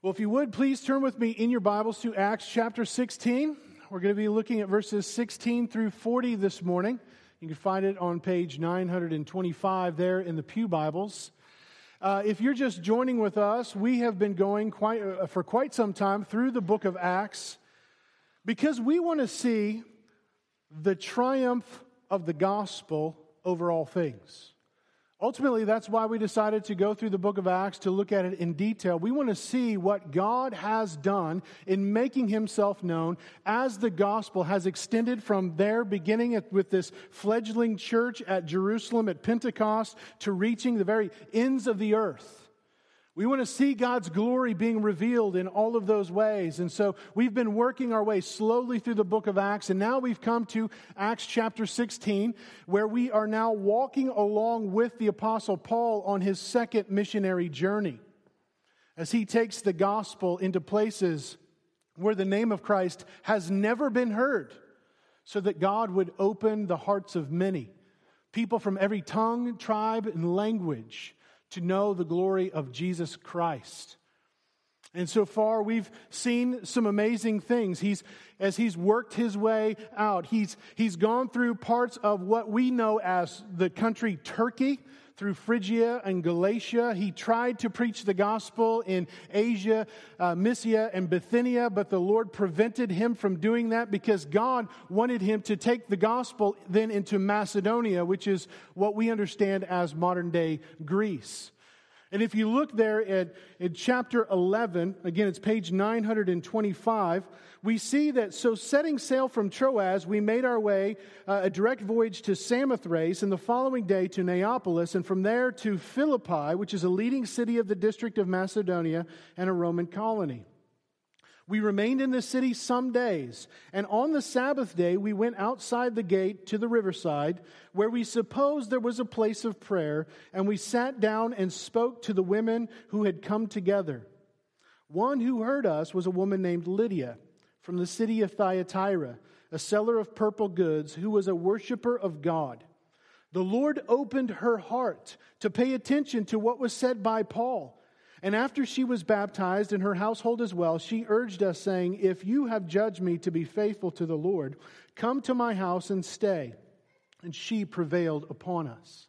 Well, if you would, please turn with me in your Bibles to Acts chapter 16. We're going to be looking at verses 16 through 40 this morning. You can find it on page 925 there in the Pew Bibles. Uh, if you're just joining with us, we have been going quite, uh, for quite some time through the book of Acts because we want to see the triumph of the gospel over all things. Ultimately, that's why we decided to go through the book of Acts to look at it in detail. We want to see what God has done in making himself known as the gospel has extended from there, beginning with this fledgling church at Jerusalem at Pentecost to reaching the very ends of the earth. We want to see God's glory being revealed in all of those ways. And so we've been working our way slowly through the book of Acts. And now we've come to Acts chapter 16, where we are now walking along with the Apostle Paul on his second missionary journey as he takes the gospel into places where the name of Christ has never been heard, so that God would open the hearts of many, people from every tongue, tribe, and language to know the glory of Jesus Christ. And so far, we've seen some amazing things. He's, as he's worked his way out, he's, he's gone through parts of what we know as the country Turkey, through Phrygia and Galatia. He tried to preach the gospel in Asia, uh, Mysia, and Bithynia, but the Lord prevented him from doing that because God wanted him to take the gospel then into Macedonia, which is what we understand as modern day Greece. And if you look there at, at chapter 11, again, it's page 925, we see that so setting sail from Troas, we made our way uh, a direct voyage to Samothrace, and the following day to Neapolis, and from there to Philippi, which is a leading city of the district of Macedonia and a Roman colony. We remained in the city some days, and on the Sabbath day we went outside the gate to the riverside, where we supposed there was a place of prayer, and we sat down and spoke to the women who had come together. One who heard us was a woman named Lydia from the city of Thyatira, a seller of purple goods, who was a worshiper of God. The Lord opened her heart to pay attention to what was said by Paul. And after she was baptized and her household as well, she urged us, saying, If you have judged me to be faithful to the Lord, come to my house and stay. And she prevailed upon us.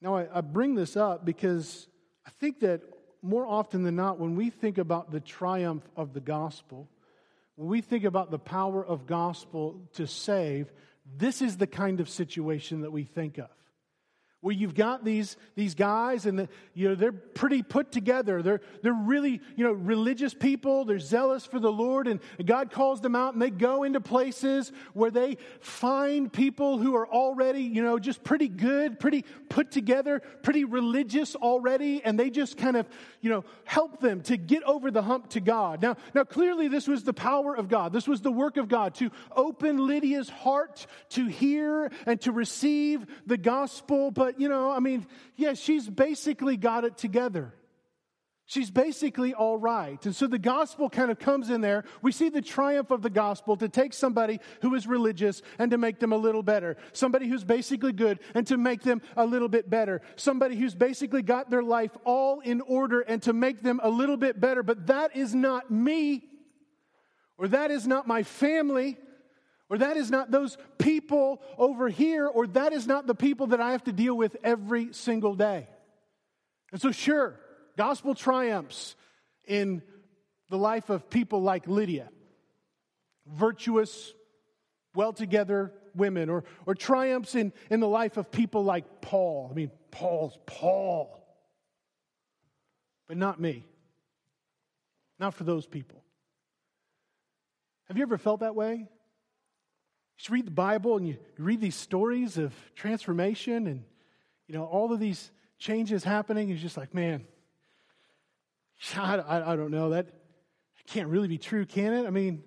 Now, I, bring this up because I think that more often than not, when we think about the triumph of the gospel, when we think about the power of gospel to save, this is the kind of situation that we think of where you've got these, these guys and the, you know they're pretty put together. They're, they're really you know religious people. They're zealous for the lord and god calls them out and they go into places where they find people who are already you know just pretty good pretty put together pretty religious already. And they just kind of you know help them to get over the hump to god. Now now clearly this was the power of god. This was the work of god to open lydia's heart to hear and to receive the gospel. But you know, I mean, yeah, she's basically got it together. She's basically all right. And so the gospel kind of comes in there. We see the triumph of the gospel to take somebody who is religious and to make them a little better. Somebody who's basically good and to make them a little bit better. Somebody who's basically got their life all in order and to make them a little bit better. But that is not me, or that is not my family, or that is not those people over here, or that is not the people that I have to deal with every single day. And so, sure, gospel triumphs in the life of people like Lydia, virtuous, well together women, or, or triumphs in, in the life of people like Paul. I mean, Paul's Paul. But not me. Not for those people. Have you ever felt that way? You read the Bible and you read these stories of transformation and, you know, all of these changes happening. You're just like, man, I, I, I don't know. That can't really be true, can it? I mean,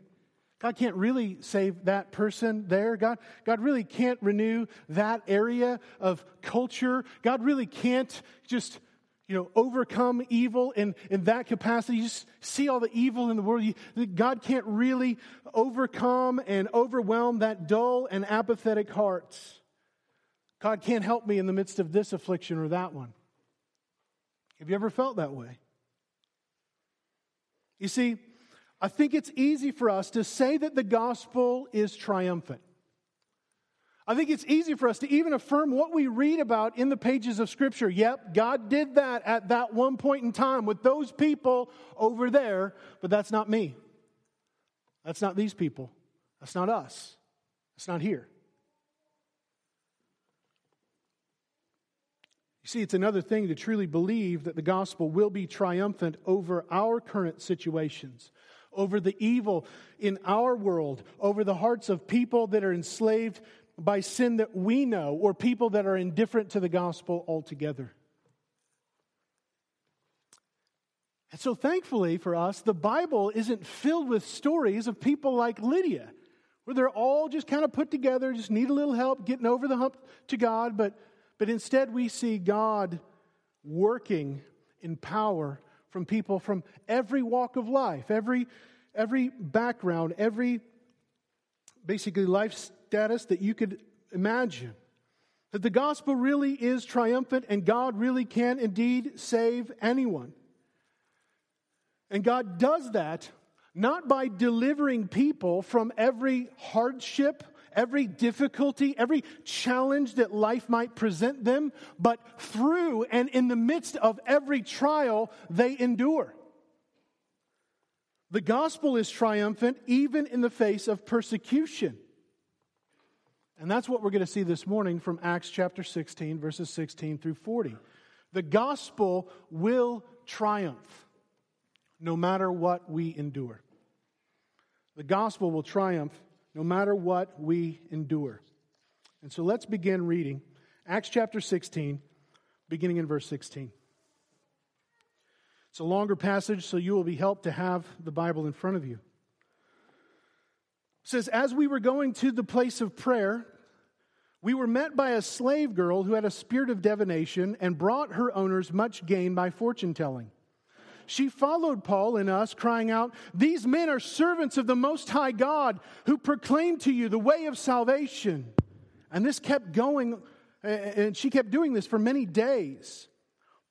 God can't really save that person there. God, God really can't renew that area of culture. God really can't just you know, overcome evil in, in that capacity. You just see all the evil in the world. You, God can't really overcome and overwhelm that dull and apathetic heart. God can't help me in the midst of this affliction or that one. Have you ever felt that way? You see, I think it's easy for us to say that the gospel is triumphant. I think it's easy for us to even affirm what we read about in the pages of Scripture. Yep, God did that at that one point in time with those people over there, but that's not me. That's not these people. That's not us. That's not here. You see, it's another thing to truly believe that the gospel will be triumphant over our current situations, over the evil in our world, over the hearts of people that are enslaved by sin that we know, or people that are indifferent to the gospel altogether. And so, thankfully for us, the Bible isn't filled with stories of people like Lydia, where they're all just kind of put together, just need a little help getting over the hump to God, but, but instead we see God working in power from people from every walk of life, every, every background, every basically life that you could imagine. That the gospel really is triumphant and God really can indeed save anyone. And God does that not by delivering people from every hardship, every difficulty, every challenge that life might present them, but through and in the midst of every trial they endure. The gospel is triumphant even in the face of persecution. And that's what we're going to see this morning from Acts chapter 16, verses 16 through 40. The gospel will triumph no matter what we endure. The gospel will triumph no matter what we endure. And so let's begin reading Acts chapter 16, beginning in verse 16. It's a longer passage, so you will be helped to have the Bible in front of you. Says, As we were going to the place of prayer, we were met by a slave girl who had a spirit of divination and brought her owners much gain by fortune telling she followed Paul and us, crying out, These men are servants of the Most High God who proclaim to you the way of salvation. And this kept going, and she kept doing this for many days.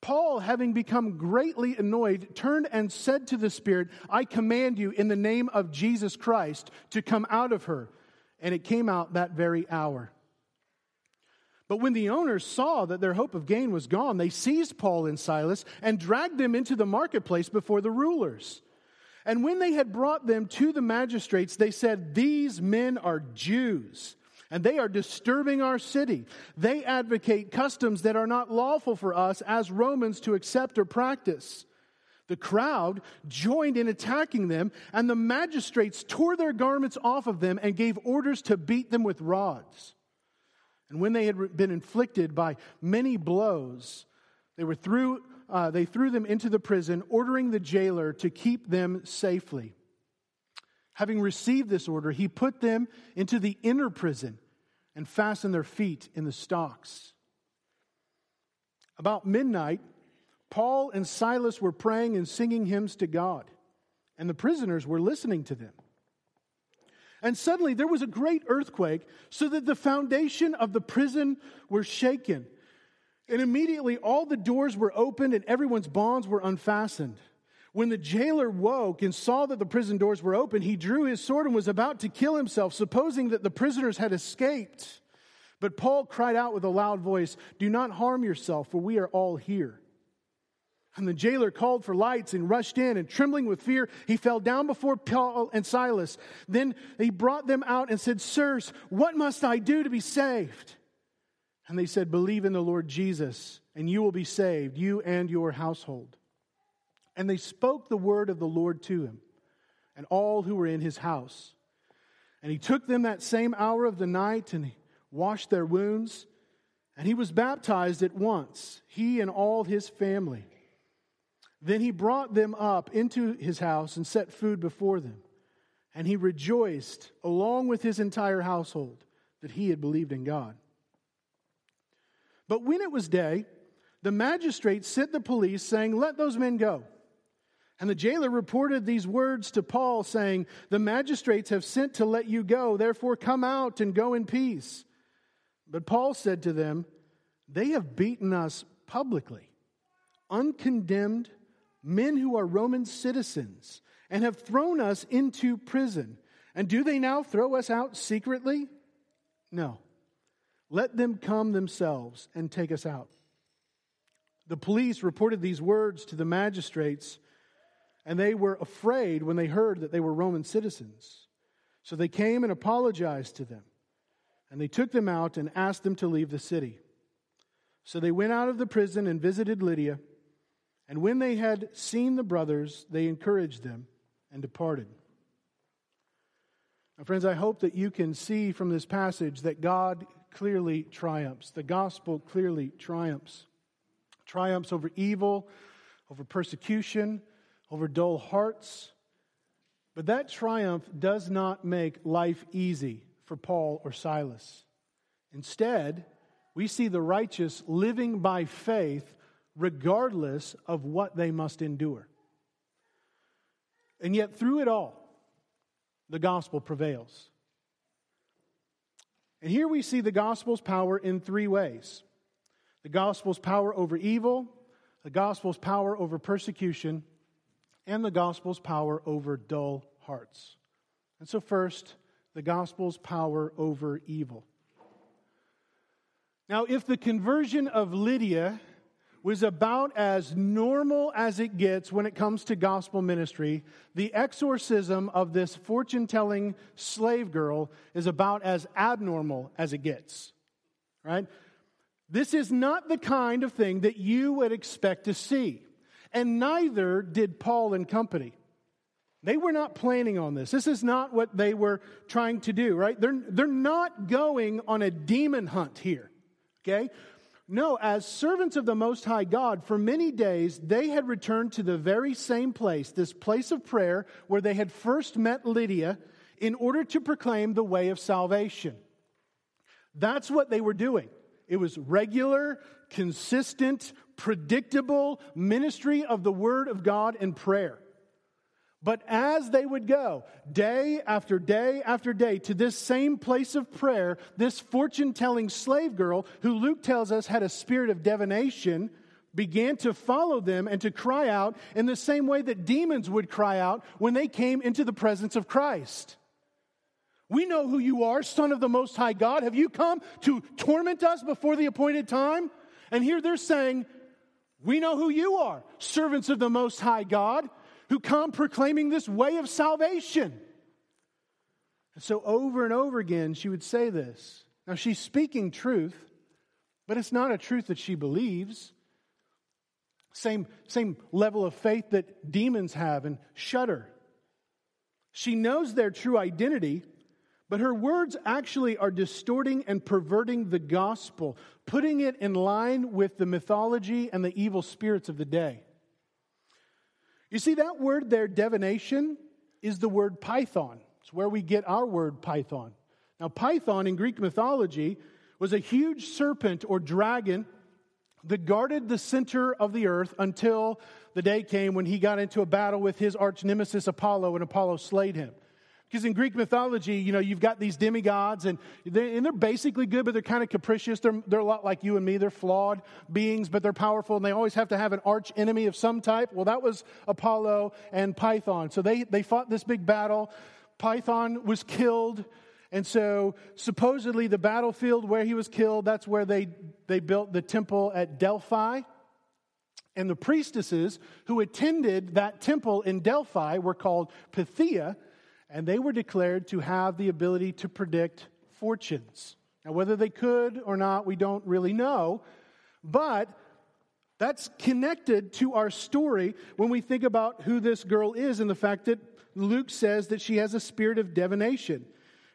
Paul, having become greatly annoyed, turned and said to the Spirit, I command you in the name of Jesus Christ to come out of her. And it came out that very hour. But when the owners saw that their hope of gain was gone, they seized Paul and Silas and dragged them into the marketplace before the rulers. And when they had brought them to the magistrates, they said, These men are Jews, and they are disturbing our city. They advocate customs that are not lawful for us as Romans to accept or practice. The crowd joined in attacking them, and the magistrates tore their garments off of them and gave orders to beat them with rods. And when they had been inflicted by many blows, they, were threw, uh, they threw them into the prison, ordering the jailer to keep them safely. Having received this order, he put them into the inner prison and fastened their feet in the stocks. About midnight, Paul and Silas were praying and singing hymns to God, and the prisoners were listening to them. And suddenly there was a great earthquake, so that the foundation of the prison were shaken. And immediately all the doors were opened and everyone's bonds were unfastened. When the jailer woke and saw that the prison doors were open, he drew his sword and was about to kill himself, supposing that the prisoners had escaped. But Paul cried out with a loud voice, Do not harm yourself, for we are all here. And the jailer called for lights and rushed in, and trembling with fear, he fell down before Paul and Silas. Then he brought them out and said, Sirs, what must I do to be saved? And they said, Believe in the Lord Jesus, and you will be saved, you and your household. And they spoke the word of the Lord to him, and all who were in his house. And he took them that same hour of the night, and he washed their wounds, and he was baptized at once, he and all his family. Then he brought them up into his house and set food before them. And he rejoiced, along with his entire household, that he had believed in God. But when it was day, the magistrates sent the police, saying, Let those men go. And the jailer reported these words to Paul, saying, The magistrates have sent to let you go, therefore come out and go in peace. But Paul said to them, They have beaten us publicly uncondemned, men who are Roman citizens, and have thrown us into prison. And do they now throw us out secretly? No. Let them come themselves and take us out. The police reported these words to the magistrates, and they were afraid when they heard that they were Roman citizens. So they came and apologized to them, and they took them out and asked them to leave the city. So they went out of the prison and visited Lydia, and when they had seen the brothers, they encouraged them and departed. Now, friends, I hope that you can see from this passage that God clearly triumphs. The gospel clearly triumphs. Triumphs over evil, over persecution, over dull hearts. But that triumph does not make life easy for Paul or Silas. Instead, we see the righteous living by faith regardless of what they must endure. And yet, through it all, the gospel prevails. And here we see the gospel's power in three ways the gospel's power over evil, the gospel's power over persecution, and the gospel's power over dull hearts. And so, first, the gospel's power over evil. Now, if the conversion of Lydia was about as normal as it gets when it comes to gospel ministry, the exorcism of this fortune telling slave girl is about as abnormal as it gets. Right? This is not the kind of thing that you would expect to see. And neither did Paul and company. They were not planning on this. This is not what they were trying to do, right? They're, they're not going on a demon hunt here, okay? No, as servants of the Most High God, for many days they had returned to the very same place, this place of prayer where they had first met Lydia, in order to proclaim the way of salvation. That's what they were doing. It was regular, consistent, predictable ministry of the Word of God and prayer. But as they would go day after day after day to this same place of prayer, this fortune telling slave girl, who Luke tells us had a spirit of divination, began to follow them and to cry out in the same way that demons would cry out when they came into the presence of Christ. We know who you are, Son of the Most High God. Have you come to torment us before the appointed time? And here they're saying, We know who you are, servants of the Most High God who come proclaiming this way of salvation. And so, over and over again, she would say this. Now, she's speaking truth, but it's not a truth that she believes. Same, same level of faith that demons have and shudder. She knows their true identity, but her words actually are distorting and perverting the gospel, putting it in line with the mythology and the evil spirits of the day. You see, that word there, divination, is the word python. It's where we get our word python. Now, python in Greek mythology was a huge serpent or dragon that guarded the center of the earth until the day came when he got into a battle with his arch nemesis Apollo and Apollo slayed him. Because in Greek mythology, you know, you've got these demigods, and they're, and they're basically good, but they're kind of capricious. They're, they're a lot like you and me. They're flawed beings, but they're powerful, and they always have to have an arch enemy of some type. Well, that was Apollo and Python. So they, they fought this big battle. Python was killed, and so supposedly the battlefield where he was killed, that's where they, they built the temple at Delphi. And the priestesses who attended that temple in Delphi were called Pythia and they were declared to have the ability to predict fortunes. Now, whether they could or not, we don't really know, but that's connected to our story when we think about who this girl is and the fact that Luke says that she has a spirit of divination.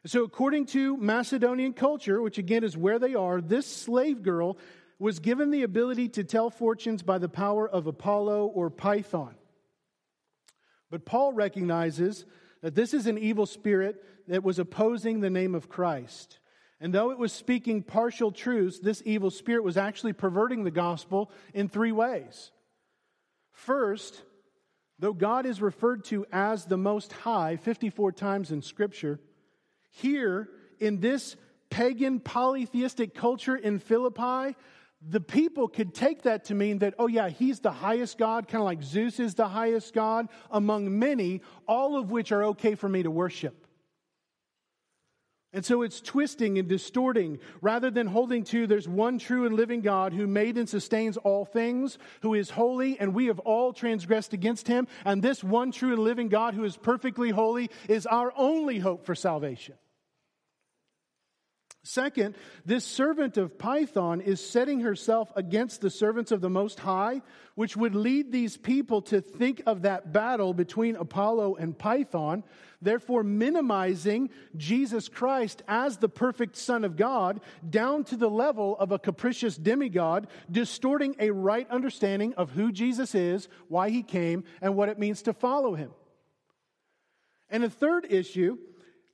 So, according to Macedonian culture, which again is where they are, this slave girl was given the ability to tell fortunes by the power of Apollo or Python. But Paul recognizes that this is an evil spirit that was opposing the name of Christ. And though it was speaking partial truths, this evil spirit was actually perverting the gospel in three ways. First, though God is referred to as the Most High 54 times in Scripture, here in this pagan polytheistic culture in Philippi, the people could take that to mean that, oh, yeah, he's the highest God, kind of like Zeus is the highest God among many, all of which are okay for me to worship. And so it's twisting and distorting rather than holding to there's one true and living God who made and sustains all things, who is holy, and we have all transgressed against him. And this one true and living God who is perfectly holy is our only hope for salvation. Second, this servant of Python is setting herself against the servants of the Most High, which would lead these people to think of that battle between Apollo and Python, therefore minimizing Jesus Christ as the perfect Son of God down to the level of a capricious demigod, distorting a right understanding of who Jesus is, why he came, and what it means to follow him. And a third issue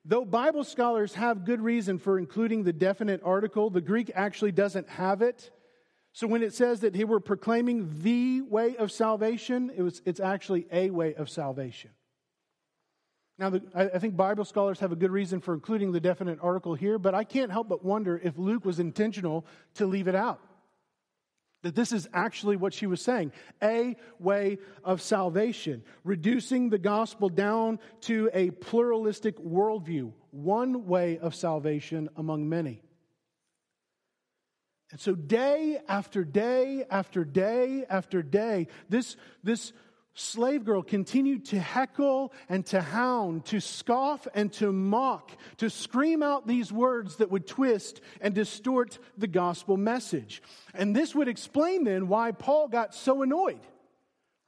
Though Bible scholars have good reason for including the definite article, the Greek actually doesn't have it. So when it says that he were proclaiming the way of salvation, it was, it's actually a way of salvation. Now, the, I, I think Bible scholars have a good reason for including the definite article here, but I can't help but wonder if Luke was intentional to leave it out. That this is actually what she was saying a way of salvation, reducing the gospel down to a pluralistic worldview, one way of salvation among many. And so, day after day after day after day, this, this slave girl continued to heckle and to hound, to scoff and to mock, to scream out these words that would twist and distort the gospel message. And this would explain then why Paul got so annoyed.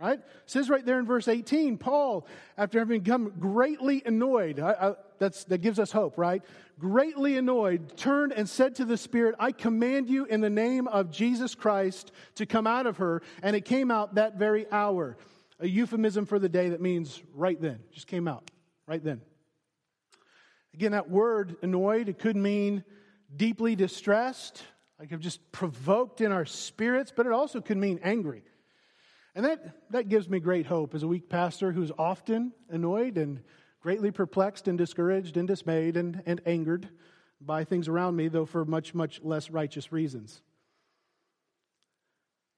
Right? It says right there in verse 18, Paul, after having become greatly annoyed, I, I, that gives us hope, right? Greatly annoyed, turned and said to the Spirit, I command you in the name of Jesus Christ to come out of her. And it came out that very hour a euphemism for the day that means right then. Just came out right then. Again, that word annoyed, it could mean deeply distressed, like just provoked in our spirits, but it also could mean angry. And that, that gives me great hope as a weak pastor who's often annoyed and greatly perplexed and discouraged and dismayed and, and angered by things around me, though for much, much less righteous reasons.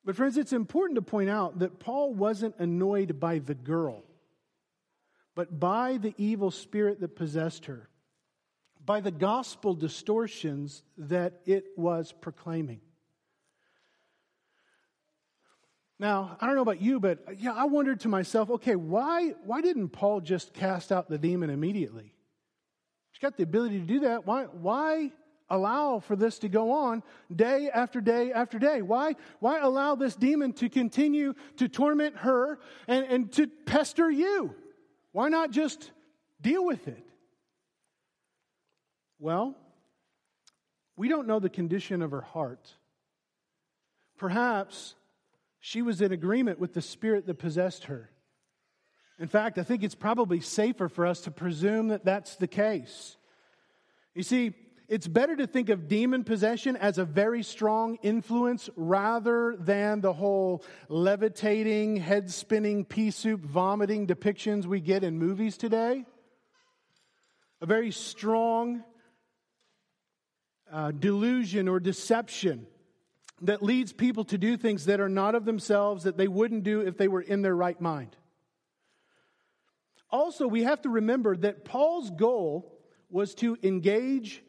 But, friends, it's important to point out that Paul wasn't annoyed by the girl, but by the evil spirit that possessed her, by the gospel distortions that it was proclaiming. Now, I don't know about you, but yeah, I wondered to myself, okay, why, why didn't Paul just cast out the demon immediately? He's got the ability to do that. Why, why allow for this to go on day after day after day? Why, why allow this demon to continue to torment her and, and to pester you? Why not just deal with it? Well, we don't know the condition of her heart. Perhaps she was in agreement with the spirit that possessed her. In fact, I think it's probably safer for us to presume that that's the case. You see, it's better to think of demon possession as a very strong influence rather than the whole levitating, head spinning, pea soup vomiting depictions we get in movies today. A very strong uh, delusion or deception that leads people to do things that are not of themselves that they wouldn't do if they were in their right mind. Also, we have to remember that Paul's goal was to engage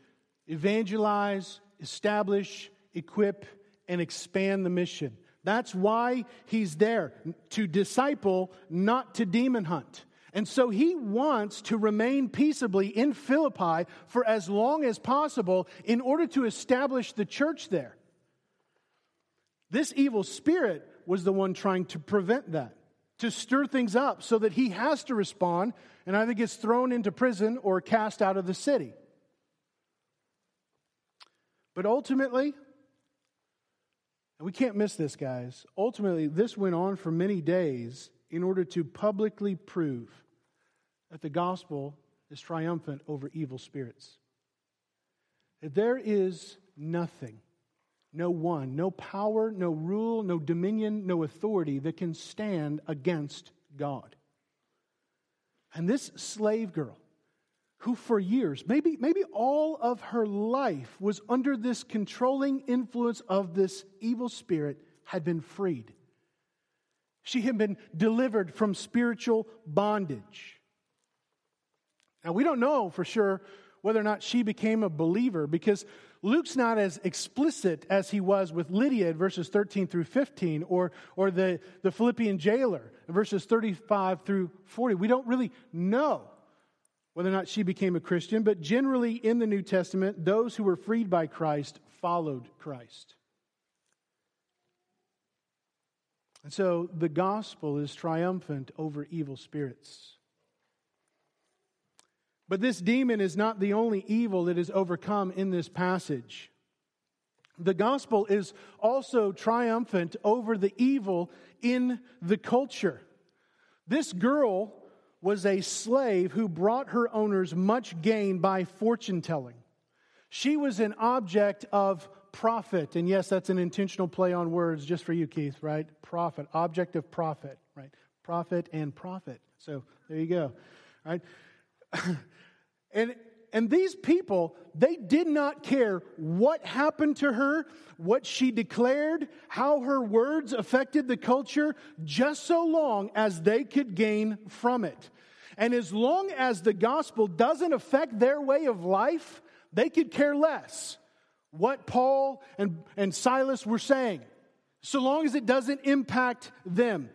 evangelize, establish, equip, and expand the mission. That's why he's there to disciple, not to demon hunt. And so he wants to remain peaceably in Philippi for as long as possible in order to establish the church there. This evil spirit was the one trying to prevent that, to stir things up so that he has to respond and either gets thrown into prison or cast out of the city. But ultimately, and we can't miss this, guys, ultimately, this went on for many days in order to publicly prove that the gospel is triumphant over evil spirits. That there is nothing, no one, no power, no rule, no dominion, no authority that can stand against God. And this slave girl, who for years, maybe, maybe all of her life, was under this controlling influence of this evil spirit, had been freed. She had been delivered from spiritual bondage. Now, we don't know for sure whether or not she became a believer because Luke's not as explicit as he was with Lydia in verses 13 through 15 or, or the, the Philippian jailer in verses 35 through 40. We don't really know whether or not she became a Christian, but generally in the New Testament, those who were freed by Christ followed Christ. And so the gospel is triumphant over evil spirits. But this demon is not the only evil that is overcome in this passage. The gospel is also triumphant over the evil in the culture. This girl was a slave who brought her owners much gain by fortune telling. She was an object of profit. And yes, that's an intentional play on words just for you, Keith, right? Profit, object of profit, right? Profit and profit. So there you go, right? And, and these people, they did not care what happened to her, what she declared, how her words affected the culture, just so long as they could gain from it. And as long as the gospel doesn't affect their way of life, they could care less what Paul and, and Silas were saying, so long as it doesn't impact them.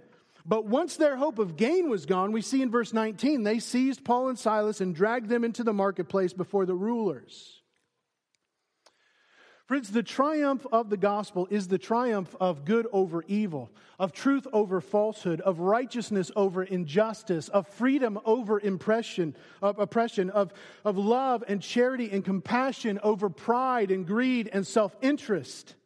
But once their hope of gain was gone, we see in verse 19, they seized Paul and Silas and dragged them into the marketplace before the rulers. Friends, the triumph of the gospel is the triumph of good over evil, of truth over falsehood, of righteousness over injustice, of freedom over impression, of oppression, of, of love and charity and compassion over pride and greed and self interest.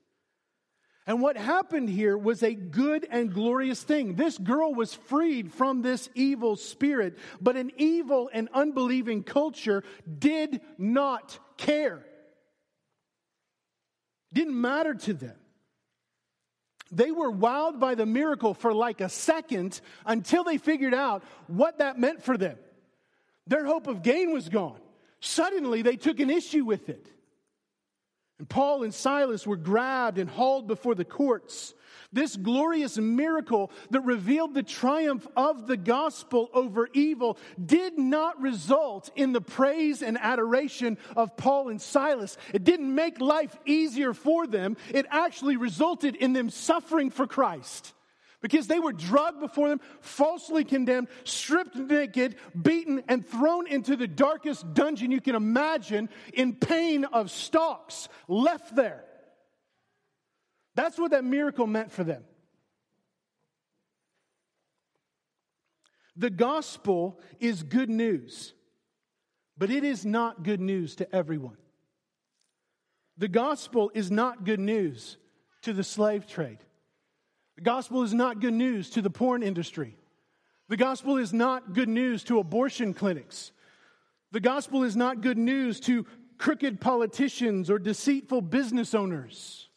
And what happened here was a good and glorious thing. This girl was freed from this evil spirit, but an evil and unbelieving culture did not care. Didn't matter to them. They were wowed by the miracle for like a second until they figured out what that meant for them. Their hope of gain was gone. Suddenly, they took an issue with it. And Paul and Silas were grabbed and hauled before the courts. This glorious miracle that revealed the triumph of the gospel over evil did not result in the praise and adoration of Paul and Silas. It didn't make life easier for them. It actually resulted in them suffering for Christ because they were drugged before them, falsely condemned, stripped naked, beaten, and thrown into the darkest dungeon you can imagine in pain of stocks, left there. That's what that miracle meant for them. The gospel is good news, but it is not good news to everyone. The gospel is not good news to the slave trade. The gospel is not good news to the porn industry. The gospel is not good news to abortion clinics. The gospel is not good news to crooked politicians or deceitful business owners.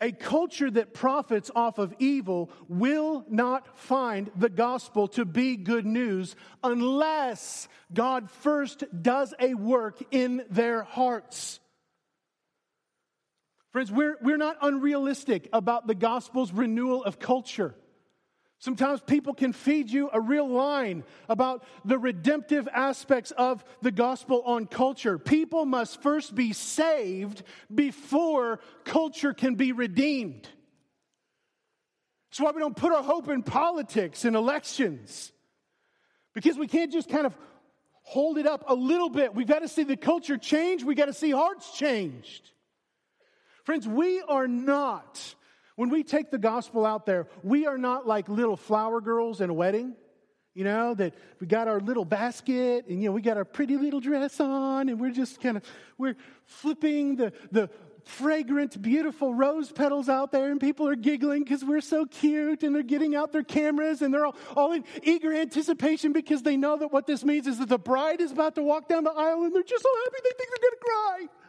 A culture that profits off of evil will not find the gospel to be good news unless God first does a work in their hearts. Friends, we're, we're not unrealistic about the gospel's renewal of culture. Sometimes people can feed you a real line about the redemptive aspects of the gospel on culture. People must first be saved before culture can be redeemed. That's why we don't put our hope in politics and elections. Because we can't just kind of hold it up a little bit. We've got to see the culture change, we've got to see hearts changed. Friends, we are not, when we take the gospel out there, we are not like little flower girls in a wedding. You know, that we got our little basket and, you know, we got our pretty little dress on and we're just kind of, we're flipping the, the fragrant, beautiful rose petals out there and people are giggling because we're so cute and they're getting out their cameras and they're all, all in eager anticipation because they know that what this means is that the bride is about to walk down the aisle and they're just so happy they think they're going to cry.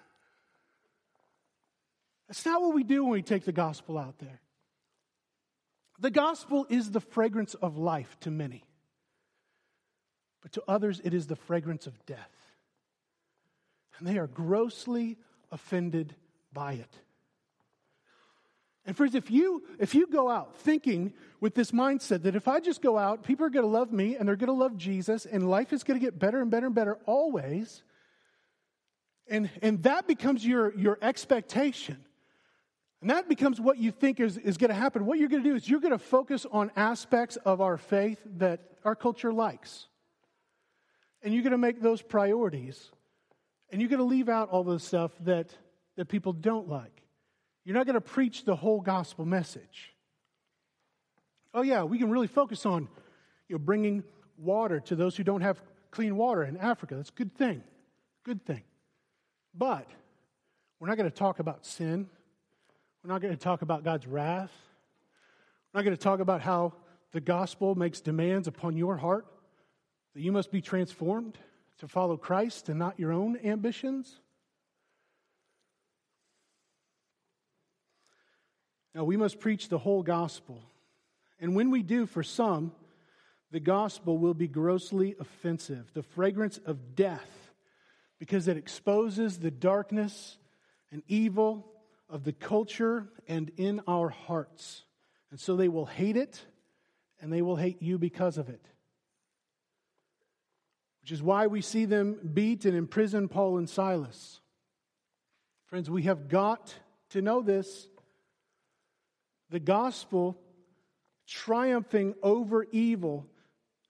That's not what we do when we take the gospel out there. The gospel is the fragrance of life to many. But to others it is the fragrance of death. And they are grossly offended by it. And friends, if you if you go out thinking with this mindset that if I just go out, people are going to love me and they're going to love Jesus and life is going to get better and better and better always, and and that becomes your your expectation. And that becomes what you think is, is going to happen. What you're going to do is you're going to focus on aspects of our faith that our culture likes. And you're going to make those priorities. And you're going to leave out all the stuff that, that people don't like. You're not going to preach the whole gospel message. Oh, yeah, we can really focus on you know, bringing water to those who don't have clean water in Africa. That's a good thing. Good thing. But we're not going to talk about sin. We're not going to talk about God's wrath. We're not going to talk about how the gospel makes demands upon your heart that you must be transformed to follow Christ and not your own ambitions. Now, we must preach the whole gospel. And when we do, for some, the gospel will be grossly offensive, the fragrance of death, because it exposes the darkness and evil of the culture and in our hearts. And so they will hate it, and they will hate you because of it. Which is why we see them beat and imprison Paul and Silas. Friends, we have got to know this the gospel triumphing over evil,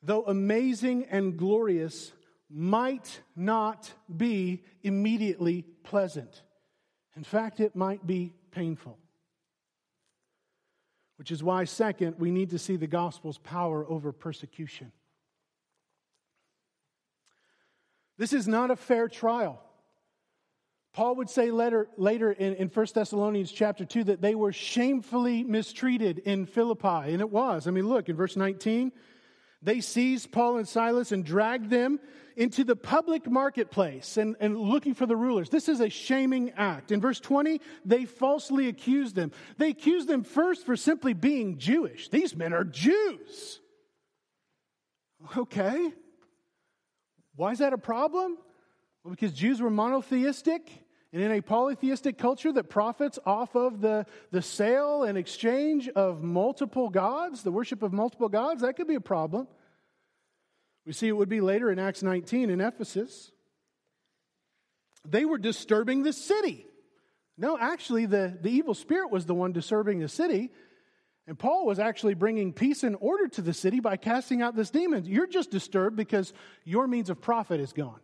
though amazing and glorious, might not be immediately pleasant. In fact, it might be painful. Which is why, second, we need to see the gospel's power over persecution. This is not a fair trial. Paul would say later, later in, in 1 Thessalonians chapter 2 that they were shamefully mistreated in Philippi. And it was. I mean, look, in verse 19, they seized Paul and Silas and dragged them into the public marketplace and, and looking for the rulers. This is a shaming act. In verse 20, they falsely accused them. They accused them first for simply being Jewish. These men are Jews. Okay. Why is that a problem? Well, because Jews were monotheistic. And in a polytheistic culture that profits off of the, the sale and exchange of multiple gods, the worship of multiple gods, that could be a problem. We see it would be later in Acts 19 in Ephesus. They were disturbing the city. No, actually, the, the evil spirit was the one disturbing the city. And Paul was actually bringing peace and order to the city by casting out this demon. You're just disturbed because your means of profit is gone.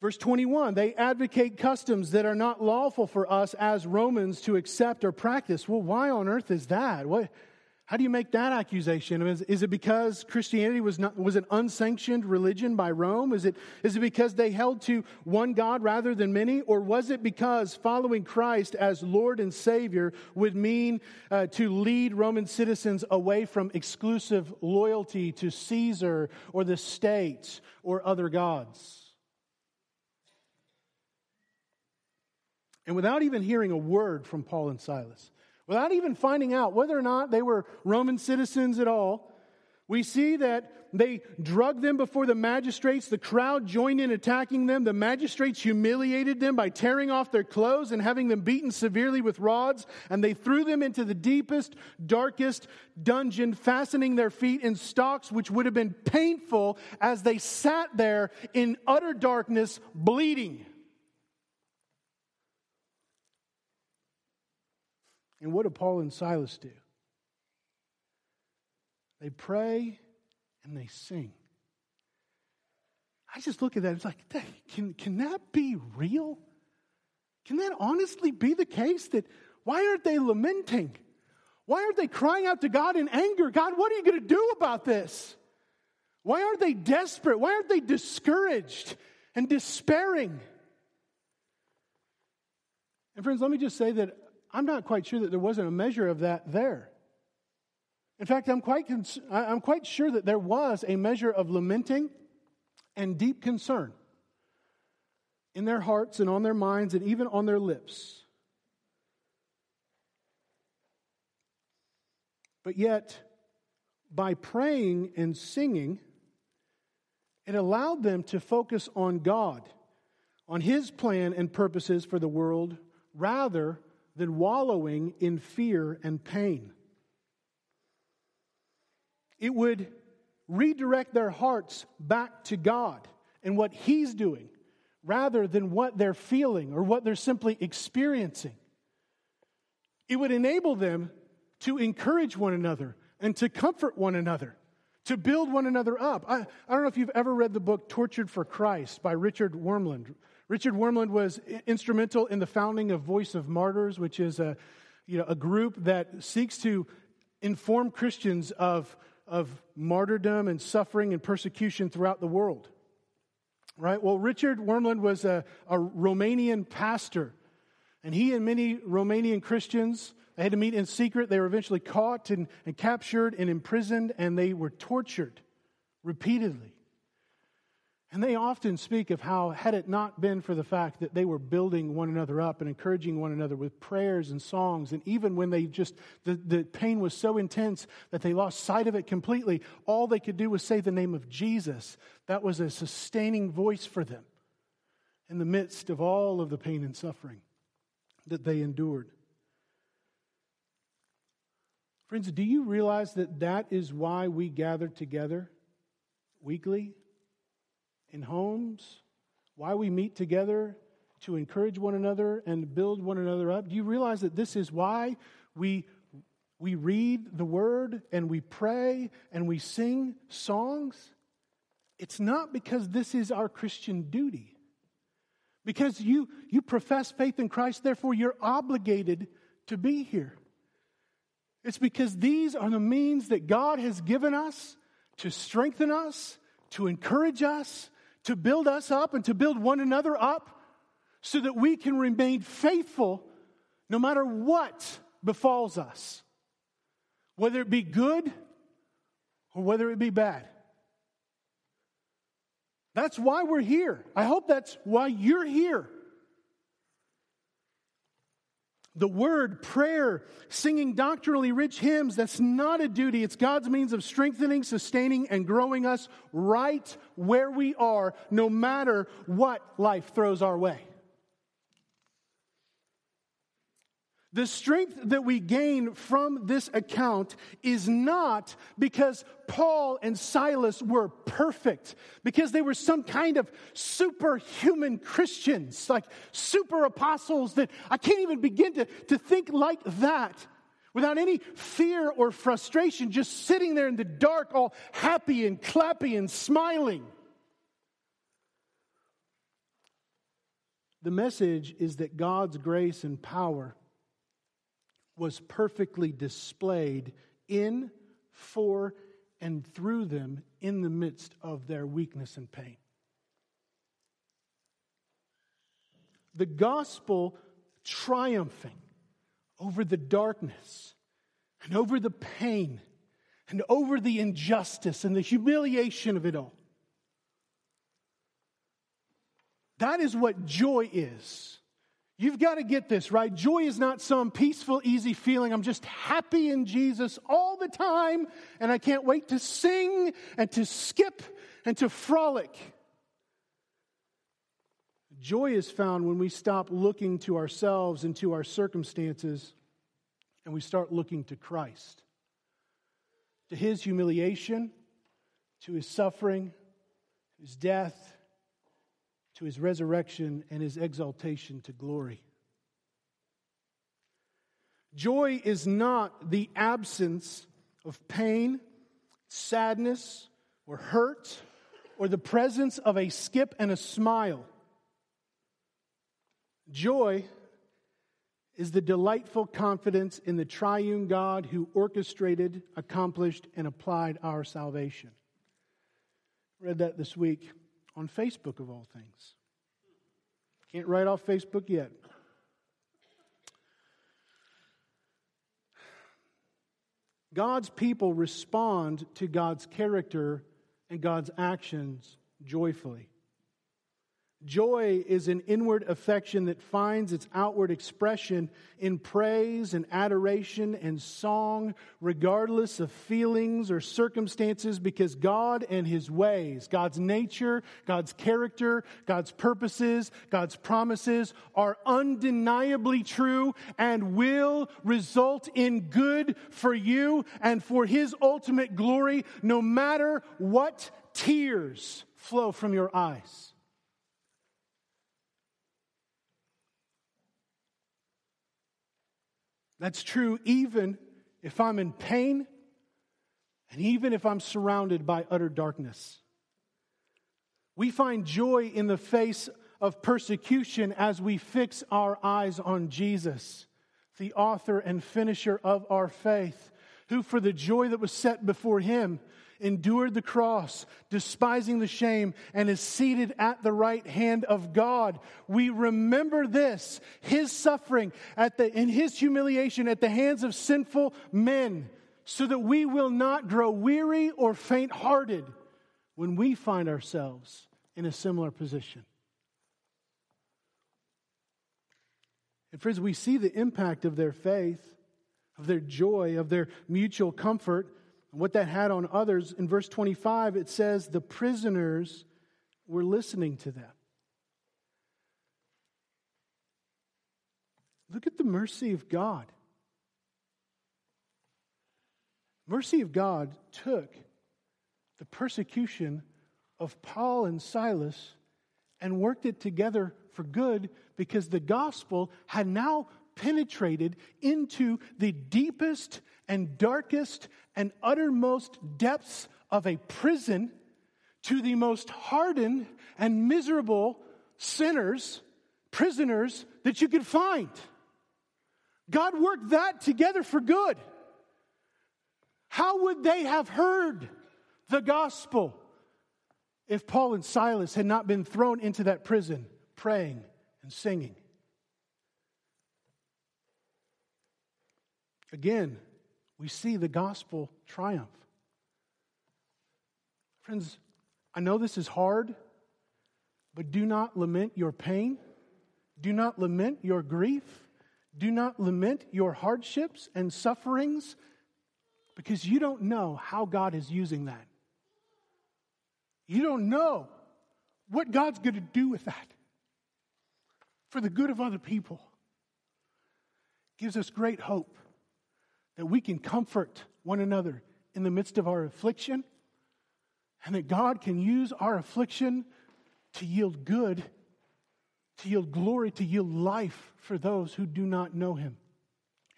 Verse 21, they advocate customs that are not lawful for us as Romans to accept or practice. Well, why on earth is that? What, how do you make that accusation? Is, is, it because Christianity was, not, was an unsanctioned religion by Rome? Is it, is it because they held to one God rather than many? Or was it because following Christ as Lord and Savior would mean uh, to lead Roman citizens away from exclusive loyalty to Caesar or the state or other gods? And without even hearing a word from Paul and Silas, without even finding out whether or not they were Roman citizens at all, we see that they drug them before the magistrates. The crowd joined in attacking them. The magistrates humiliated them by tearing off their clothes and having them beaten severely with rods. And they threw them into the deepest, darkest dungeon, fastening their feet in stocks, which would have been painful as they sat there in utter darkness, bleeding. And what do Paul and Silas do? They pray and they sing. I just look at that, it's like, can, can that be real? Can that honestly be the case? That why aren't they lamenting? Why aren't they crying out to God in anger? God, what are you going to do about this? Why aren't they desperate? Why aren't they discouraged and despairing? And friends, let me just say that I'm not quite sure that there wasn't a measure of that there. In fact, I'm quite, cons- I'm quite sure that there was a measure of lamenting and deep concern in their hearts and on their minds and even on their lips. But yet, by praying and singing, it allowed them to focus on God, on His plan and purposes for the world, rather than wallowing in fear and pain. It would redirect their hearts back to God and what He's doing rather than what they're feeling or what they're simply experiencing. It would enable them to encourage one another and to comfort one another, to build one another up. I, I don't know if you've ever read the book Tortured for Christ by Richard Wurmbrand. Richard Wurmbrand was instrumental in the founding of Voice of Martyrs, which is a, you know, a group that seeks to inform Christians of, of martyrdom and suffering and persecution throughout the world. Right? Well, Richard Wurmbrand was a, a Romanian pastor, and he and many Romanian Christians they had to meet in secret. They were eventually caught and, and captured and imprisoned, and they were tortured repeatedly. And they often speak of how, had it not been for the fact that they were building one another up and encouraging one another with prayers and songs, and even when they just, the, the pain was so intense that they lost sight of it completely, all they could do was say the name of Jesus. That was a sustaining voice for them in the midst of all of the pain and suffering that they endured. Friends, do you realize that that is why we gather together weekly in homes? Why we meet together to encourage one another and build one another up? Do you realize that this is why we, we read the word and we pray and we sing songs? It's not because this is our Christian duty. Because you, you profess faith in Christ, therefore you're obligated to be here. It's because these are the means that God has given us to strengthen us, to encourage us, to build us up, and to build one another up so that we can remain faithful no matter what befalls us, whether it be good or whether it be bad. That's why we're here. I hope that's why you're here. The word, prayer, singing doctrinally rich hymns, that's not a duty. It's God's means of strengthening, sustaining, and growing us right where we are, no matter what life throws our way. The strength that we gain from this account is not because Paul and Silas were perfect, because they were some kind of superhuman Christians, like super apostles that I can't even begin to, to think like that without any fear or frustration, just sitting there in the dark, all happy and clappy and smiling. The message is that God's grace and power was perfectly displayed in, for, and through them in the midst of their weakness and pain. The gospel triumphing over the darkness and over the pain and over the injustice and the humiliation of it all. That is what joy is. You've got to get this, right? Joy is not some peaceful, easy feeling. I'm just happy in Jesus all the time, and I can't wait to sing and to skip and to frolic. Joy is found when we stop looking to ourselves and to our circumstances and we start looking to Christ, to his humiliation, to his suffering, his death, to his resurrection and his exaltation to glory. Joy is not the absence of pain, sadness, or hurt, or the presence of a skip and a smile. Joy is the delightful confidence in the triune God who orchestrated, accomplished, and applied our salvation. read that this week on Facebook, of all things. Can't write off Facebook yet. God's people respond to God's character and God's actions joyfully. Joy is an inward affection that finds its outward expression in praise and adoration and song, regardless of feelings or circumstances, because God and His ways, God's nature, God's character, God's purposes, God's promises are undeniably true and will result in good for you and for His ultimate glory, no matter what tears flow from your eyes. That's true even if I'm in pain and even if I'm surrounded by utter darkness. We find joy in the face of persecution as we fix our eyes on Jesus, the author and finisher of our faith, who, for the joy that was set before him, endured the cross, despising the shame, and is seated at the right hand of God. We remember this, his suffering at the, in his humiliation at the hands of sinful men, so that we will not grow weary or faint hearted when we find ourselves in a similar position. And friends, we see the impact of their faith, of their joy, of their mutual comfort and what that had on others, in verse 25, it says the prisoners were listening to them. Look at the mercy of God. Mercy of God took the persecution of Paul and Silas and worked it together for good because the gospel had now penetrated into the deepest and darkest and uttermost depths of a prison to the most hardened and miserable sinners, prisoners that you could find. God worked that together for good. How would they have heard the gospel if Paul and Silas had not been thrown into that prison praying and singing? Again, we see the gospel triumph. Friends, I know this is hard, but do not lament your pain. Do not lament your grief. Do not lament your hardships and sufferings because you don't know how God is using that. You don't know what God's going to do with that for the good of other people. gives us great hope that we can comfort one another in the midst of our affliction, and that God can use our affliction to yield good, to yield glory, to yield life for those who do not know Him,